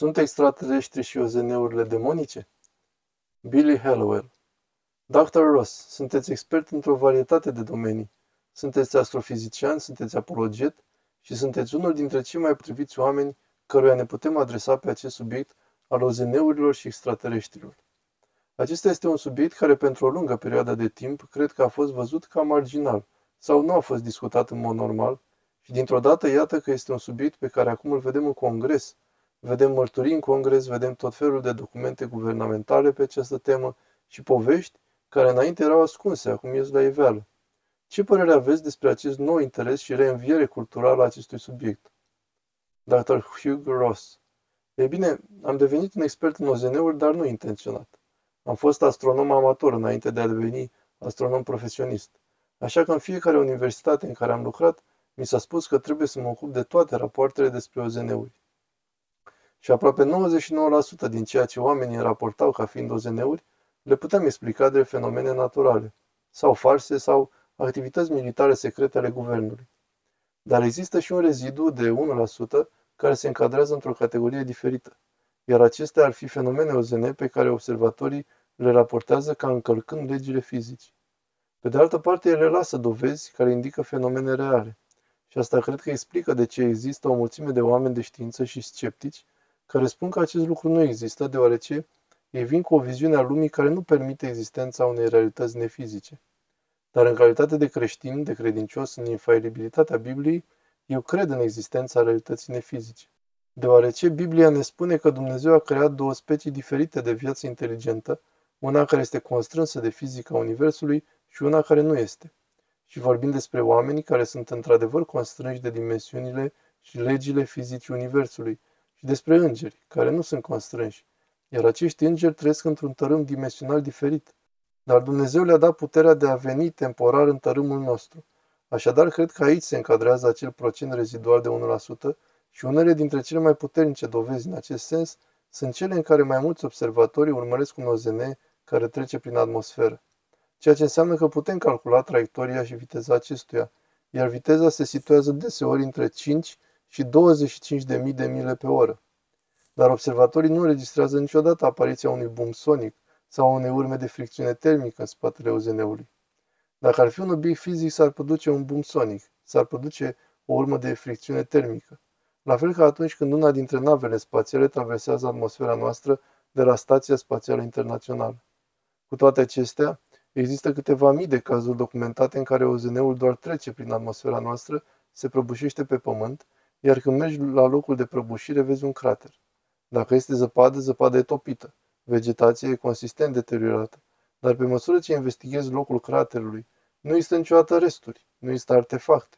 Sunt extraterestri și OZN-urile demonice? Billy Hallowell Dr. Ross, sunteți expert într-o varietate de domenii. Sunteți astrofizician, sunteți apologet și sunteți unul dintre cei mai potriviți oameni căruia ne putem adresa pe acest subiect al OZN-urilor și extraterestrilor. Acesta este un subiect care pentru o lungă perioadă de timp cred că a fost văzut ca marginal sau nu a fost discutat în mod normal și dintr-o dată iată că este un subiect pe care acum îl vedem în congres, vedem mărturii în congres, vedem tot felul de documente guvernamentale pe această temă și povești care înainte erau ascunse, acum ies la iveală. Ce părere aveți despre acest nou interes și reînviere culturală a acestui subiect? Dr. Hugh Ross Ei bine, am devenit un expert în OZN-uri, dar nu intenționat. Am fost astronom amator înainte de a deveni astronom profesionist. Așa că în fiecare universitate în care am lucrat, mi s-a spus că trebuie să mă ocup de toate rapoartele despre OZN-uri. Și aproape 99% din ceea ce oamenii raportau ca fiind OZN-uri, le puteam explica de fenomene naturale, sau farse, sau activități militare secrete ale guvernului. Dar există și un rezidu de 1% care se încadrează într-o categorie diferită, iar acestea ar fi fenomene OZN pe care observatorii le raportează ca încălcând legile fizici. Pe de altă parte, ele lasă dovezi care indică fenomene reale. Și asta cred că explică de ce există o mulțime de oameni de știință și sceptici care spun că acest lucru nu există, deoarece ei vin cu o viziune a lumii care nu permite existența unei realități nefizice. Dar în calitate de creștin, de credincios în infailibilitatea Bibliei, eu cred în existența realității nefizice. Deoarece Biblia ne spune că Dumnezeu a creat două specii diferite de viață inteligentă, una care este constrânsă de fizica Universului și una care nu este. Și vorbim despre oamenii care sunt într-adevăr constrânși de dimensiunile și legile fizicii Universului, și despre îngeri, care nu sunt constrânși, iar acești îngeri trăiesc într-un tărâm dimensional diferit. Dar Dumnezeu le-a dat puterea de a veni temporar în tărâmul nostru. Așadar, cred că aici se încadrează acel procent rezidual de 1% și unele dintre cele mai puternice dovezi în acest sens sunt cele în care mai mulți observatori urmăresc un OZN care trece prin atmosferă. Ceea ce înseamnă că putem calcula traiectoria și viteza acestuia, iar viteza se situează deseori între 5 și 25.000 de mile pe oră. Dar observatorii nu înregistrează niciodată apariția unui boom sonic sau a unei urme de fricțiune termică în spatele OZN-ului. Dacă ar fi un obiect fizic, s-ar produce un boom sonic, s-ar produce o urmă de fricțiune termică. La fel ca atunci când una dintre navele spațiale traversează atmosfera noastră de la Stația Spațială Internațională. Cu toate acestea, există câteva mii de cazuri documentate în care OZN-ul doar trece prin atmosfera noastră, se prăbușește pe pământ, iar când mergi la locul de prăbușire vezi un crater. Dacă este zăpadă, zăpada e topită. Vegetația e consistent deteriorată. Dar pe măsură ce investighezi locul craterului, nu există niciodată resturi, nu există artefacte.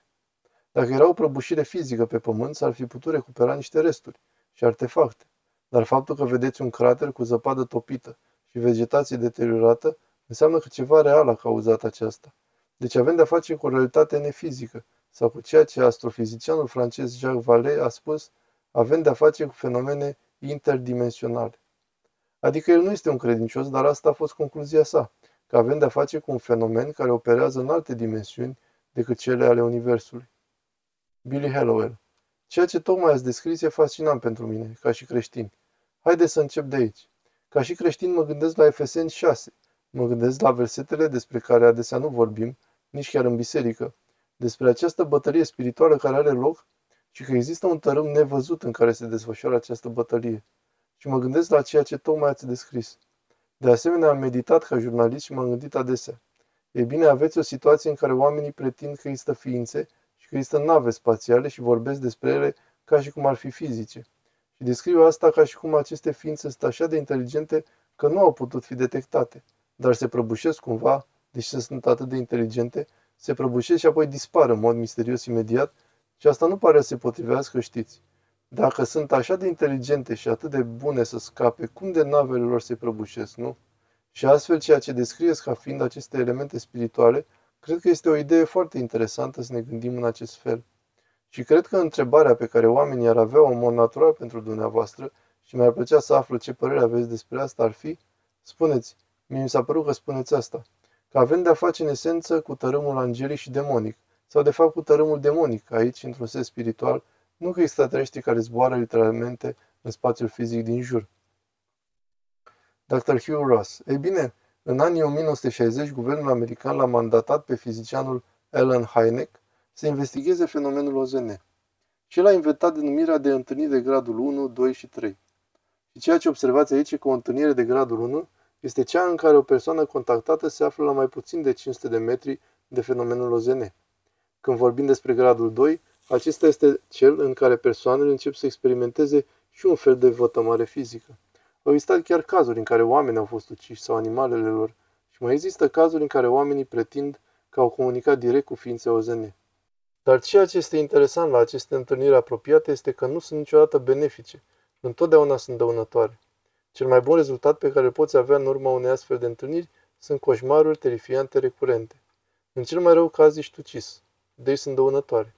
Dacă era o prăbușire fizică pe pământ, s-ar fi putut recupera niște resturi și artefacte. Dar faptul că vedeți un crater cu zăpadă topită și vegetație deteriorată înseamnă că ceva real a cauzat aceasta. Deci avem de-a face cu o realitate nefizică, sau cu ceea ce astrofizicianul francez Jacques Vallée a spus, avem de-a face cu fenomene interdimensionale. Adică el nu este un credincios, dar asta a fost concluzia sa, că avem de-a face cu un fenomen care operează în alte dimensiuni decât cele ale Universului. Billy Hallowell Ceea ce tocmai ați descris e fascinant pentru mine, ca și creștin. Haideți să încep de aici. Ca și creștin mă gândesc la Efeseni 6. Mă gândesc la versetele despre care adesea nu vorbim, nici chiar în biserică, despre această bătălie spirituală care are loc și că există un tărâm nevăzut în care se desfășoară această bătălie. Și mă gândesc la ceea ce tocmai ați descris. De asemenea, am meditat ca jurnalist și m-am gândit adesea. Ei bine, aveți o situație în care oamenii pretind că există ființe și că există nave spațiale și vorbesc despre ele ca și cum ar fi fizice. Și descriu asta ca și cum aceste ființe sunt așa de inteligente că nu au putut fi detectate, dar se prăbușesc cumva, deși sunt atât de inteligente, se prăbușesc și apoi dispar în mod misterios imediat și asta nu pare să se potrivească, știți. Dacă sunt așa de inteligente și atât de bune să scape, cum de navele lor se prăbușesc, nu? Și astfel, ceea ce descrieți ca fiind aceste elemente spirituale, cred că este o idee foarte interesantă să ne gândim în acest fel. Și cred că întrebarea pe care oamenii ar avea în mod natural pentru dumneavoastră și mi-ar plăcea să aflu ce părere aveți despre asta ar fi, spuneți, mie mi s-a părut că spuneți asta că avem de-a face în esență cu tărâmul angelic și demonic, sau de fapt cu tărâmul demonic, aici, într-un sens spiritual, nu că extraterestri care zboară literalmente în spațiul fizic din jur. Dr. Hugh Ross. Ei bine, în anii 1960, guvernul american l-a mandatat pe fizicianul Alan Hynek să investigheze fenomenul OZN. Și el a inventat denumirea de întâlniri de gradul 1, 2 și 3. Și ceea ce observați aici e că o întâlnire de gradul 1 este cea în care o persoană contactată se află la mai puțin de 500 de metri de fenomenul OZN. Când vorbim despre gradul 2, acesta este cel în care persoanele încep să experimenteze și un fel de vătămare fizică. Au existat chiar cazuri în care oameni au fost uciși sau animalele lor și mai există cazuri în care oamenii pretind că au comunicat direct cu ființe OZN. Dar ceea ce este interesant la aceste întâlniri apropiate este că nu sunt niciodată benefice, întotdeauna sunt dăunătoare. Cel mai bun rezultat pe care îl poți avea în urma unei astfel de întâlniri sunt coșmaruri terifiante recurente. În cel mai rău caz ești ucis, deci sunt dăunătoare.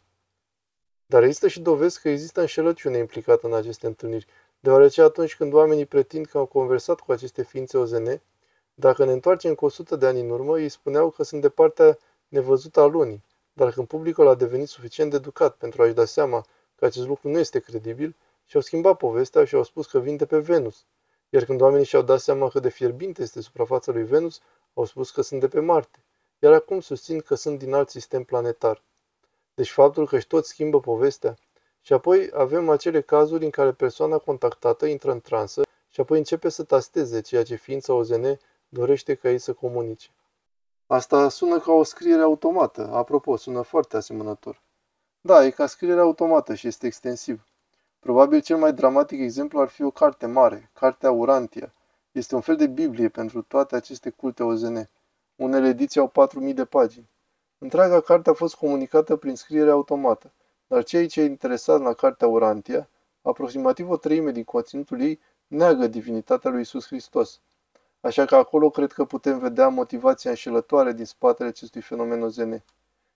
Dar există și dovezi că există înșelăciune implicată în aceste întâlniri, deoarece atunci când oamenii pretind că au conversat cu aceste ființe OZN, dacă ne întoarcem cu 100 de ani în urmă, ei spuneau că sunt de partea nevăzută a lunii, dar când publicul a devenit suficient de educat pentru a-și da seama că acest lucru nu este credibil, și-au schimbat povestea și au spus că vin de pe Venus. Iar când oamenii și-au dat seama cât de fierbinte este suprafața lui Venus, au spus că sunt de pe Marte. Iar acum susțin că sunt din alt sistem planetar. Deci faptul că și tot schimbă povestea. Și apoi avem acele cazuri în care persoana contactată intră în transă și apoi începe să tasteze ceea ce ființa OZN dorește ca ei să comunice. Asta sună ca o scriere automată. Apropo, sună foarte asemănător. Da, e ca scriere automată și este extensiv. Probabil cel mai dramatic exemplu ar fi o carte mare, Cartea Urantia. Este un fel de Biblie pentru toate aceste culte OZN. Unele ediții au 4.000 de pagini. Întreaga carte a fost comunicată prin scriere automată, dar cei ce interesat la Cartea Urantia, aproximativ o treime din conținutul ei, neagă divinitatea lui Isus Hristos. Așa că acolo cred că putem vedea motivația înșelătoare din spatele acestui fenomen OZN.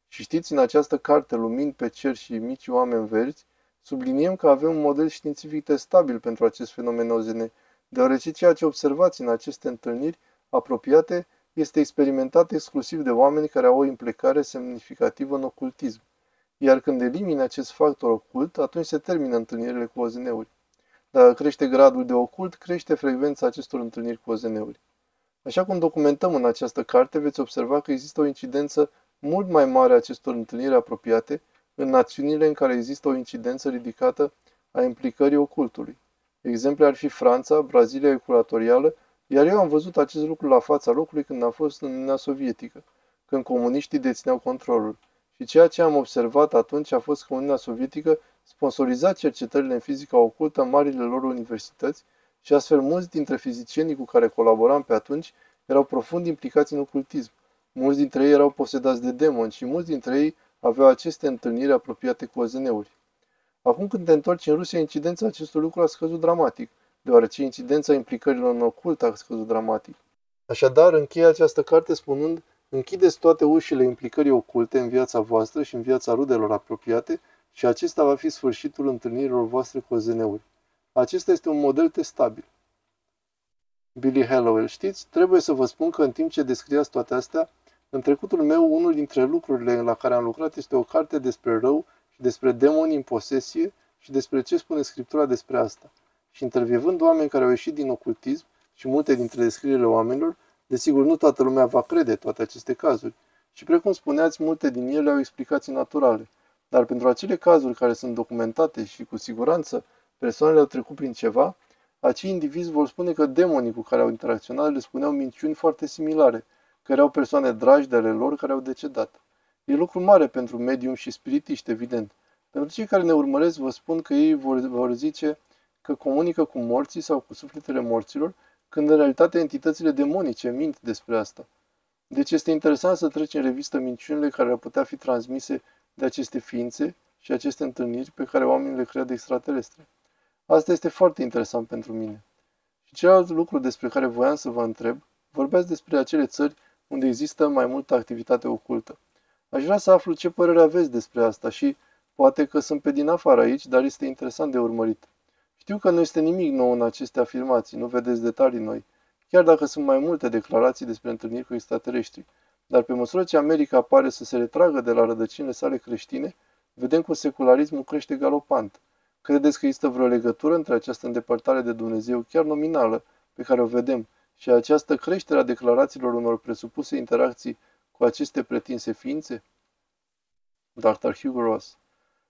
Și știți, în această carte, Lumini pe cer și mici oameni verzi, subliniem că avem un model științific testabil pentru acest fenomen OZN, deoarece ceea ce observați în aceste întâlniri apropiate este experimentat exclusiv de oameni care au o implicare semnificativă în ocultism. Iar când elimini acest factor ocult, atunci se termină întâlnirile cu OZN-uri. Dacă crește gradul de ocult, crește frecvența acestor întâlniri cu OZN-uri. Așa cum documentăm în această carte, veți observa că există o incidență mult mai mare a acestor întâlniri apropiate în națiunile în care există o incidență ridicată a implicării ocultului. Exemple ar fi Franța, Brazilia ecuatorială, iar eu am văzut acest lucru la fața locului când am fost în Uniunea Sovietică, când comuniștii dețineau controlul. Și ceea ce am observat atunci a fost că Uniunea Sovietică sponsoriza cercetările în fizica ocultă în marile lor universități și astfel mulți dintre fizicienii cu care colaboram pe atunci erau profund implicați în ocultism. Mulți dintre ei erau posedați de demoni și mulți dintre ei aveau aceste întâlniri apropiate cu OZN-uri. Acum când te întorci în Rusia, incidența acestui lucru a scăzut dramatic, deoarece incidența implicărilor în ocult a scăzut dramatic. Așadar, încheie această carte spunând, închideți toate ușile implicării oculte în viața voastră și în viața rudelor apropiate și acesta va fi sfârșitul întâlnirilor voastre cu OZN-uri. Acesta este un model testabil. Billy Hallowell, știți, trebuie să vă spun că în timp ce descriați toate astea, în trecutul meu, unul dintre lucrurile la care am lucrat este o carte despre rău și despre demoni în posesie și despre ce spune Scriptura despre asta. Și intervievând oameni care au ieșit din ocultism și multe dintre descrierile oamenilor, desigur nu toată lumea va crede toate aceste cazuri. Și precum spuneați, multe din ele au explicații naturale. Dar pentru acele cazuri care sunt documentate și cu siguranță persoanele au trecut prin ceva, acei indivizi vor spune că demonii cu care au interacționat le spuneau minciuni foarte similare – că erau persoane dragi de ale lor care au decedat. E lucru mare pentru medium și spiritiști, evident. Pentru cei care ne urmăresc, vă spun că ei vor, vor zice că comunică cu morții sau cu sufletele morților, când în realitate entitățile demonice mint despre asta. Deci este interesant să trecem în revistă minciunile care ar putea fi transmise de aceste ființe și aceste întâlniri pe care oamenii le cred extraterestre. Asta este foarte interesant pentru mine. Și celălalt lucru despre care voiam să vă întreb, vorbeați despre acele țări unde există mai multă activitate ocultă. Aș vrea să aflu ce părere aveți despre asta și poate că sunt pe din afară aici, dar este interesant de urmărit. Știu că nu este nimic nou în aceste afirmații, nu vedeți detalii noi, chiar dacă sunt mai multe declarații despre întâlniri cu extraterestri. Dar pe măsură ce America pare să se retragă de la rădăcinile sale creștine, vedem cum secularismul crește galopant. Credeți că există vreo legătură între această îndepărtare de Dumnezeu, chiar nominală, pe care o vedem, și această creștere a declarațiilor unor presupuse interacții cu aceste pretinse ființe? Dr. Hugo Ross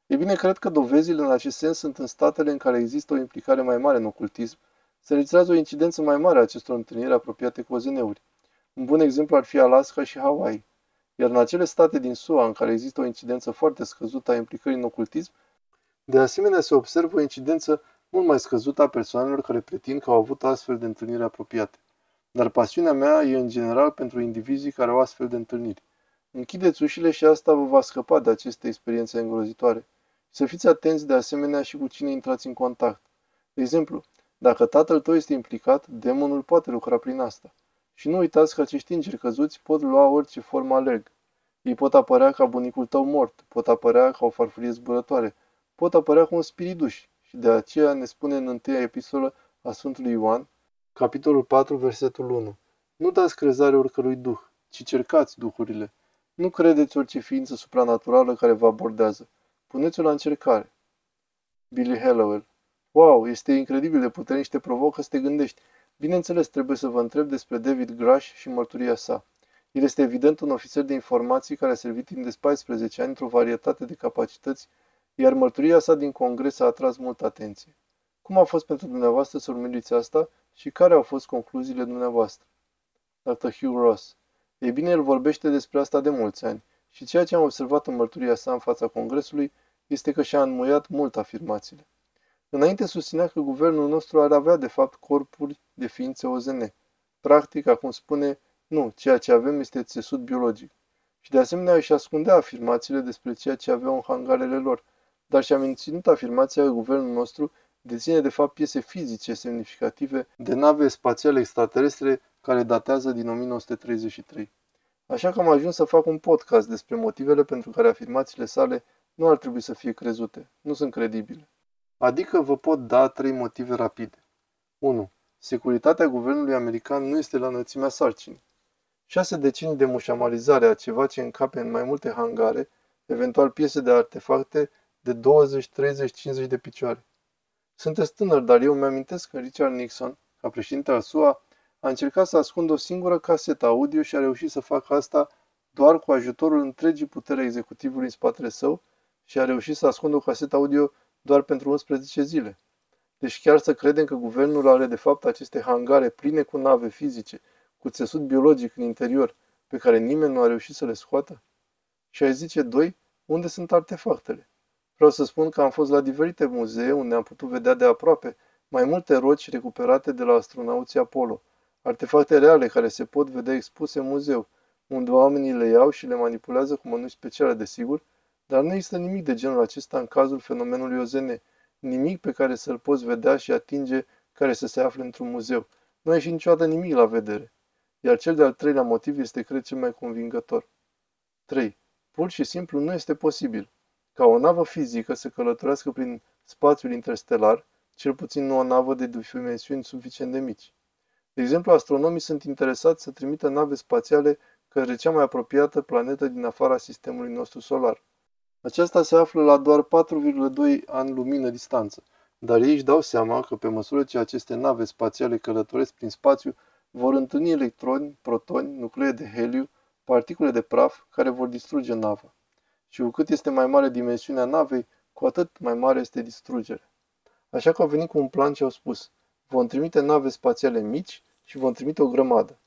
E bine, cred că dovezile în acest sens sunt în statele în care există o implicare mai mare în ocultism, se înregistrează o incidență mai mare a acestor întâlniri apropiate cu OZN-uri. Un bun exemplu ar fi Alaska și Hawaii. Iar în acele state din SUA în care există o incidență foarte scăzută a implicării în ocultism, de asemenea se observă o incidență mult mai scăzută a persoanelor care pretind că au avut astfel de întâlniri apropiate. Dar pasiunea mea e în general pentru indivizii care au astfel de întâlniri. Închideți ușile și asta vă va scăpa de aceste experiențe îngrozitoare. Să fiți atenți de asemenea și cu cine intrați în contact. De exemplu, dacă tatăl tău este implicat, demonul poate lucra prin asta. Și nu uitați că acești îngeri căzuți pot lua orice formă alerg. Ei pot apărea ca bunicul tău mort, pot apărea ca o farfurie zburătoare, pot apărea cu un spiriduș. Și de aceea ne spune în întâia epistolă a Sfântului Ioan, capitolul 4, versetul 1. Nu dați crezare oricărui duh, ci cercați duhurile. Nu credeți orice ființă supranaturală care vă abordează. Puneți-o la încercare. Billy Hallowell Wow, este incredibil de puternic și te provocă să te gândești. Bineînțeles, trebuie să vă întreb despre David Grash și mărturia sa. El este evident un ofițer de informații care a servit timp de 14 ani într-o varietate de capacități, iar mărturia sa din congres a atras multă atenție. Cum a fost pentru dumneavoastră să urmăriți asta și care au fost concluziile dumneavoastră? Dr. Hugh Ross. Ei bine, el vorbește despre asta de mulți ani și ceea ce am observat în mărturia sa în fața congresului este că și-a înmuiat mult afirmațiile. Înainte susținea că guvernul nostru ar avea de fapt corpuri de ființe OZN. Practic, acum spune, nu, ceea ce avem este țesut biologic. Și de asemenea își ascundea afirmațiile despre ceea ce aveau în hangarele lor, dar și-a menținut afirmația că guvernul nostru deține de fapt piese fizice semnificative de nave spațiale extraterestre care datează din 1933. Așa că am ajuns să fac un podcast despre motivele pentru care afirmațiile sale nu ar trebui să fie crezute. Nu sunt credibile. Adică vă pot da trei motive rapide. 1. Securitatea guvernului american nu este la înălțimea sarcinii. Șase decenii de mușamalizare a ceva ce încape în mai multe hangare, eventual piese de artefacte de 20, 30, 50 de picioare. Sunteți tânăr, dar eu mi-amintesc că Richard Nixon, ca președinte al SUA, a încercat să ascundă o singură casetă audio și a reușit să facă asta doar cu ajutorul întregii putere executivului în spatele său și a reușit să ascundă o casetă audio doar pentru 11 zile. Deci chiar să credem că guvernul are de fapt aceste hangare pline cu nave fizice, cu țesut biologic în interior, pe care nimeni nu a reușit să le scoată? Și ai zice, doi, unde sunt artefactele? Vreau să spun că am fost la diferite muzee unde am putut vedea de aproape mai multe roci recuperate de la astronauții Apollo, artefacte reale care se pot vedea expuse în muzeu, unde oamenii le iau și le manipulează cu mănuși speciale, desigur, dar nu există nimic de genul acesta în cazul fenomenului OZN, nimic pe care să-l poți vedea și atinge care să se afle într-un muzeu. Nu ai și niciodată nimic la vedere. Iar cel de-al treilea motiv este, cred, cel mai convingător. 3. Pur și simplu nu este posibil ca o navă fizică să călătorească prin spațiul interstelar, cel puțin nu o navă de dimensiuni suficient de mici. De exemplu, astronomii sunt interesați să trimită nave spațiale către cea mai apropiată planetă din afara sistemului nostru solar. Aceasta se află la doar 4,2 ani lumină distanță, dar ei își dau seama că pe măsură ce aceste nave spațiale călătoresc prin spațiu, vor întâlni electroni, protoni, nuclee de heliu, particule de praf care vor distruge nava. Și cu cât este mai mare dimensiunea navei, cu atât mai mare este distrugerea. Așa că au venit cu un plan și au spus, vom trimite nave spațiale mici și vom trimite o grămadă.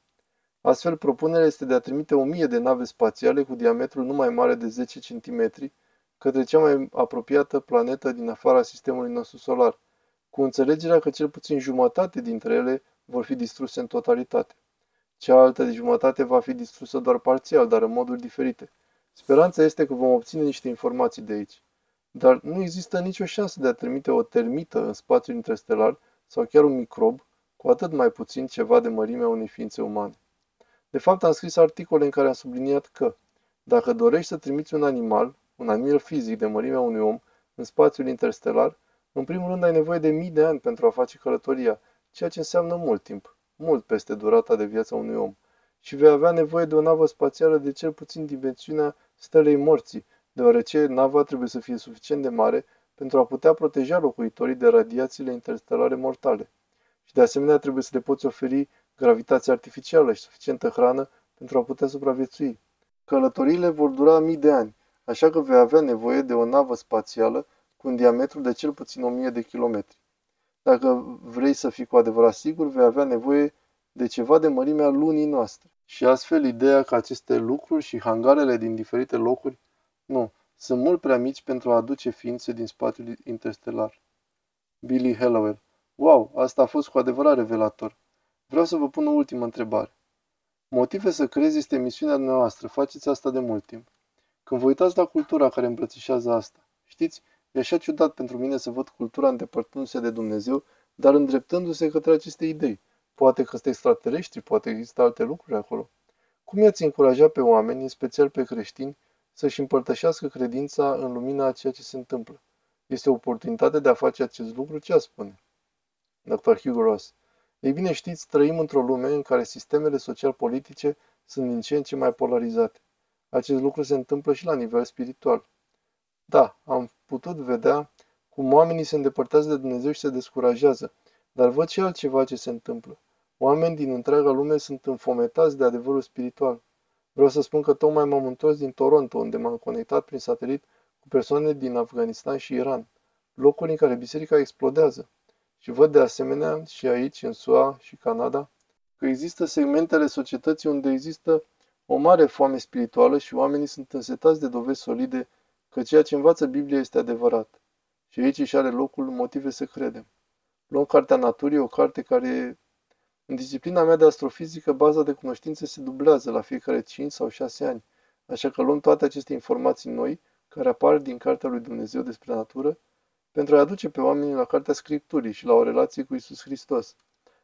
Astfel, propunerea este de a trimite o mie de nave spațiale cu diametru nu mai mare de 10 cm către cea mai apropiată planetă din afara sistemului nostru solar, cu înțelegerea că cel puțin jumătate dintre ele vor fi distruse în totalitate. Cealaltă de jumătate va fi distrusă doar parțial, dar în moduri diferite. Speranța este că vom obține niște informații de aici. Dar nu există nicio șansă de a trimite o termită în spațiul interstelar sau chiar un microb, cu atât mai puțin ceva de mărimea unei ființe umane. De fapt, am scris articole în care am subliniat că, dacă dorești să trimiți un animal, un animal fizic de mărimea unui om, în spațiul interstelar, în primul rând ai nevoie de mii de ani pentru a face călătoria, ceea ce înseamnă mult timp, mult peste durata de viață unui om. Și vei avea nevoie de o navă spațială de cel puțin dimensiunea stelei morții, deoarece nava trebuie să fie suficient de mare pentru a putea proteja locuitorii de radiațiile interstelare mortale. Și de asemenea trebuie să le poți oferi gravitație artificială și suficientă hrană pentru a putea supraviețui. Călătoriile vor dura mii de ani, așa că vei avea nevoie de o navă spațială cu un diametru de cel puțin 1000 de kilometri. Dacă vrei să fii cu adevărat sigur, vei avea nevoie de ceva de mărimea lunii noastre. Și astfel ideea că aceste lucruri și hangarele din diferite locuri, nu, sunt mult prea mici pentru a aduce ființe din spațiul interstelar. Billy Hallowell. Wow, asta a fost cu adevărat revelator. Vreau să vă pun o ultimă întrebare. Motive să crezi este misiunea noastră, faceți asta de mult timp. Când vă uitați la cultura care îmbrățișează asta, știți, e așa ciudat pentru mine să văd cultura îndepărtându-se de Dumnezeu, dar îndreptându-se către aceste idei. Poate că sunt extraterestri, poate există alte lucruri acolo. Cum i-ați încuraja pe oameni, în special pe creștini, să-și împărtășească credința în lumina a ceea ce se întâmplă? Este o oportunitate de a face acest lucru? Ce a spune? Dr. Hugo Ross. Ei bine știți, trăim într-o lume în care sistemele social-politice sunt din ce în ce mai polarizate. Acest lucru se întâmplă și la nivel spiritual. Da, am putut vedea cum oamenii se îndepărtează de Dumnezeu și se descurajează, dar văd și altceva ce se întâmplă. Oameni din întreaga lume sunt înfometați de adevărul spiritual. Vreau să spun că tocmai m-am întors din Toronto, unde m-am conectat prin satelit cu persoane din Afganistan și Iran, locuri în care biserica explodează. Și văd de asemenea și aici, în SUA și Canada, că există segmentele societății unde există o mare foame spirituală și oamenii sunt însetați de dovezi solide că ceea ce învață Biblia este adevărat. Și aici își are locul motive să credem. Luăm Cartea Naturii, o carte care, în disciplina mea de astrofizică, baza de cunoștințe se dublează la fiecare 5 sau 6 ani. Așa că luăm toate aceste informații noi, care apar din Cartea lui Dumnezeu despre natură, pentru a aduce pe oamenii la Cartea Scripturii și la o relație cu Isus Hristos.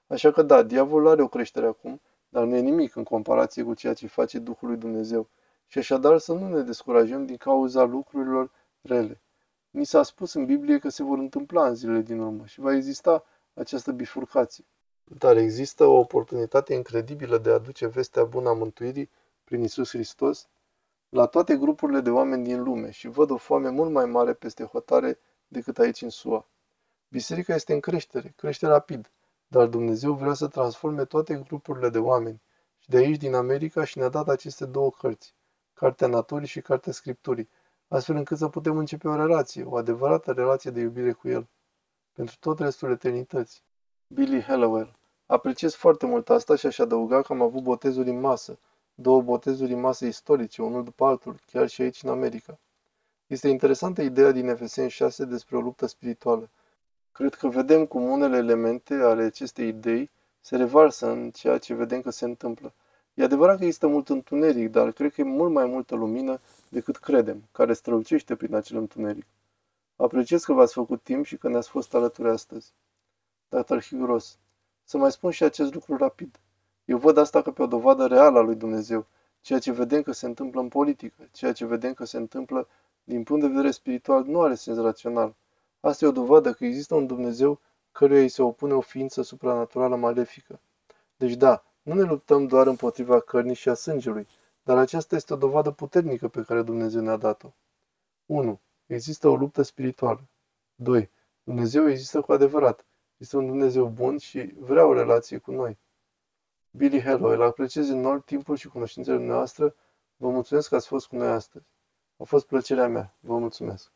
Așa că da, diavolul are o creștere acum, dar nu e nimic în comparație cu ceea ce face Duhul lui Dumnezeu. Și așadar să nu ne descurajăm din cauza lucrurilor rele. Ni s-a spus în Biblie că se vor întâmpla în zilele din urmă și va exista această bifurcație. Dar există o oportunitate incredibilă de a aduce vestea bună a mântuirii prin Isus Hristos la toate grupurile de oameni din lume și văd o foame mult mai mare peste hotare decât aici în SUA. Biserica este în creștere, crește rapid, dar Dumnezeu vrea să transforme toate grupurile de oameni și de aici din America și ne-a dat aceste două cărți, Cartea Naturii și Cartea Scripturii, astfel încât să putem începe o relație, o adevărată relație de iubire cu El, pentru tot restul eternității. Billy Hallowell Apreciez foarte mult asta și aș adăuga că am avut botezuri în masă, două botezuri în masă istorice, unul după altul, chiar și aici în America. Este interesantă ideea din Efeseni 6 despre o luptă spirituală. Cred că vedem cum unele elemente ale acestei idei se revarsă în ceea ce vedem că se întâmplă. E adevărat că există mult întuneric, dar cred că e mult mai multă lumină decât credem, care strălucește prin acel întuneric. Apreciez că v-ați făcut timp și că ne-ați fost alături astăzi. Dr. Higros, să mai spun și acest lucru rapid. Eu văd asta ca pe o dovadă reală a lui Dumnezeu, ceea ce vedem că se întâmplă în politică, ceea ce vedem că se întâmplă din punct de vedere spiritual, nu are sens rațional. Asta e o dovadă că există un Dumnezeu căruia îi se opune o ființă supranaturală malefică. Deci da, nu ne luptăm doar împotriva cărnii și a sângelui, dar aceasta este o dovadă puternică pe care Dumnezeu ne-a dat-o. 1. Există o luptă spirituală. 2. Dumnezeu există cu adevărat. Este un Dumnezeu bun și vrea o relație cu noi. Billy Hello, îl apreciez enorm timpul și cunoștințele noastre. Vă mulțumesc că ați fost cu noi astăzi. A fost plăcerea mea. Vă mulțumesc.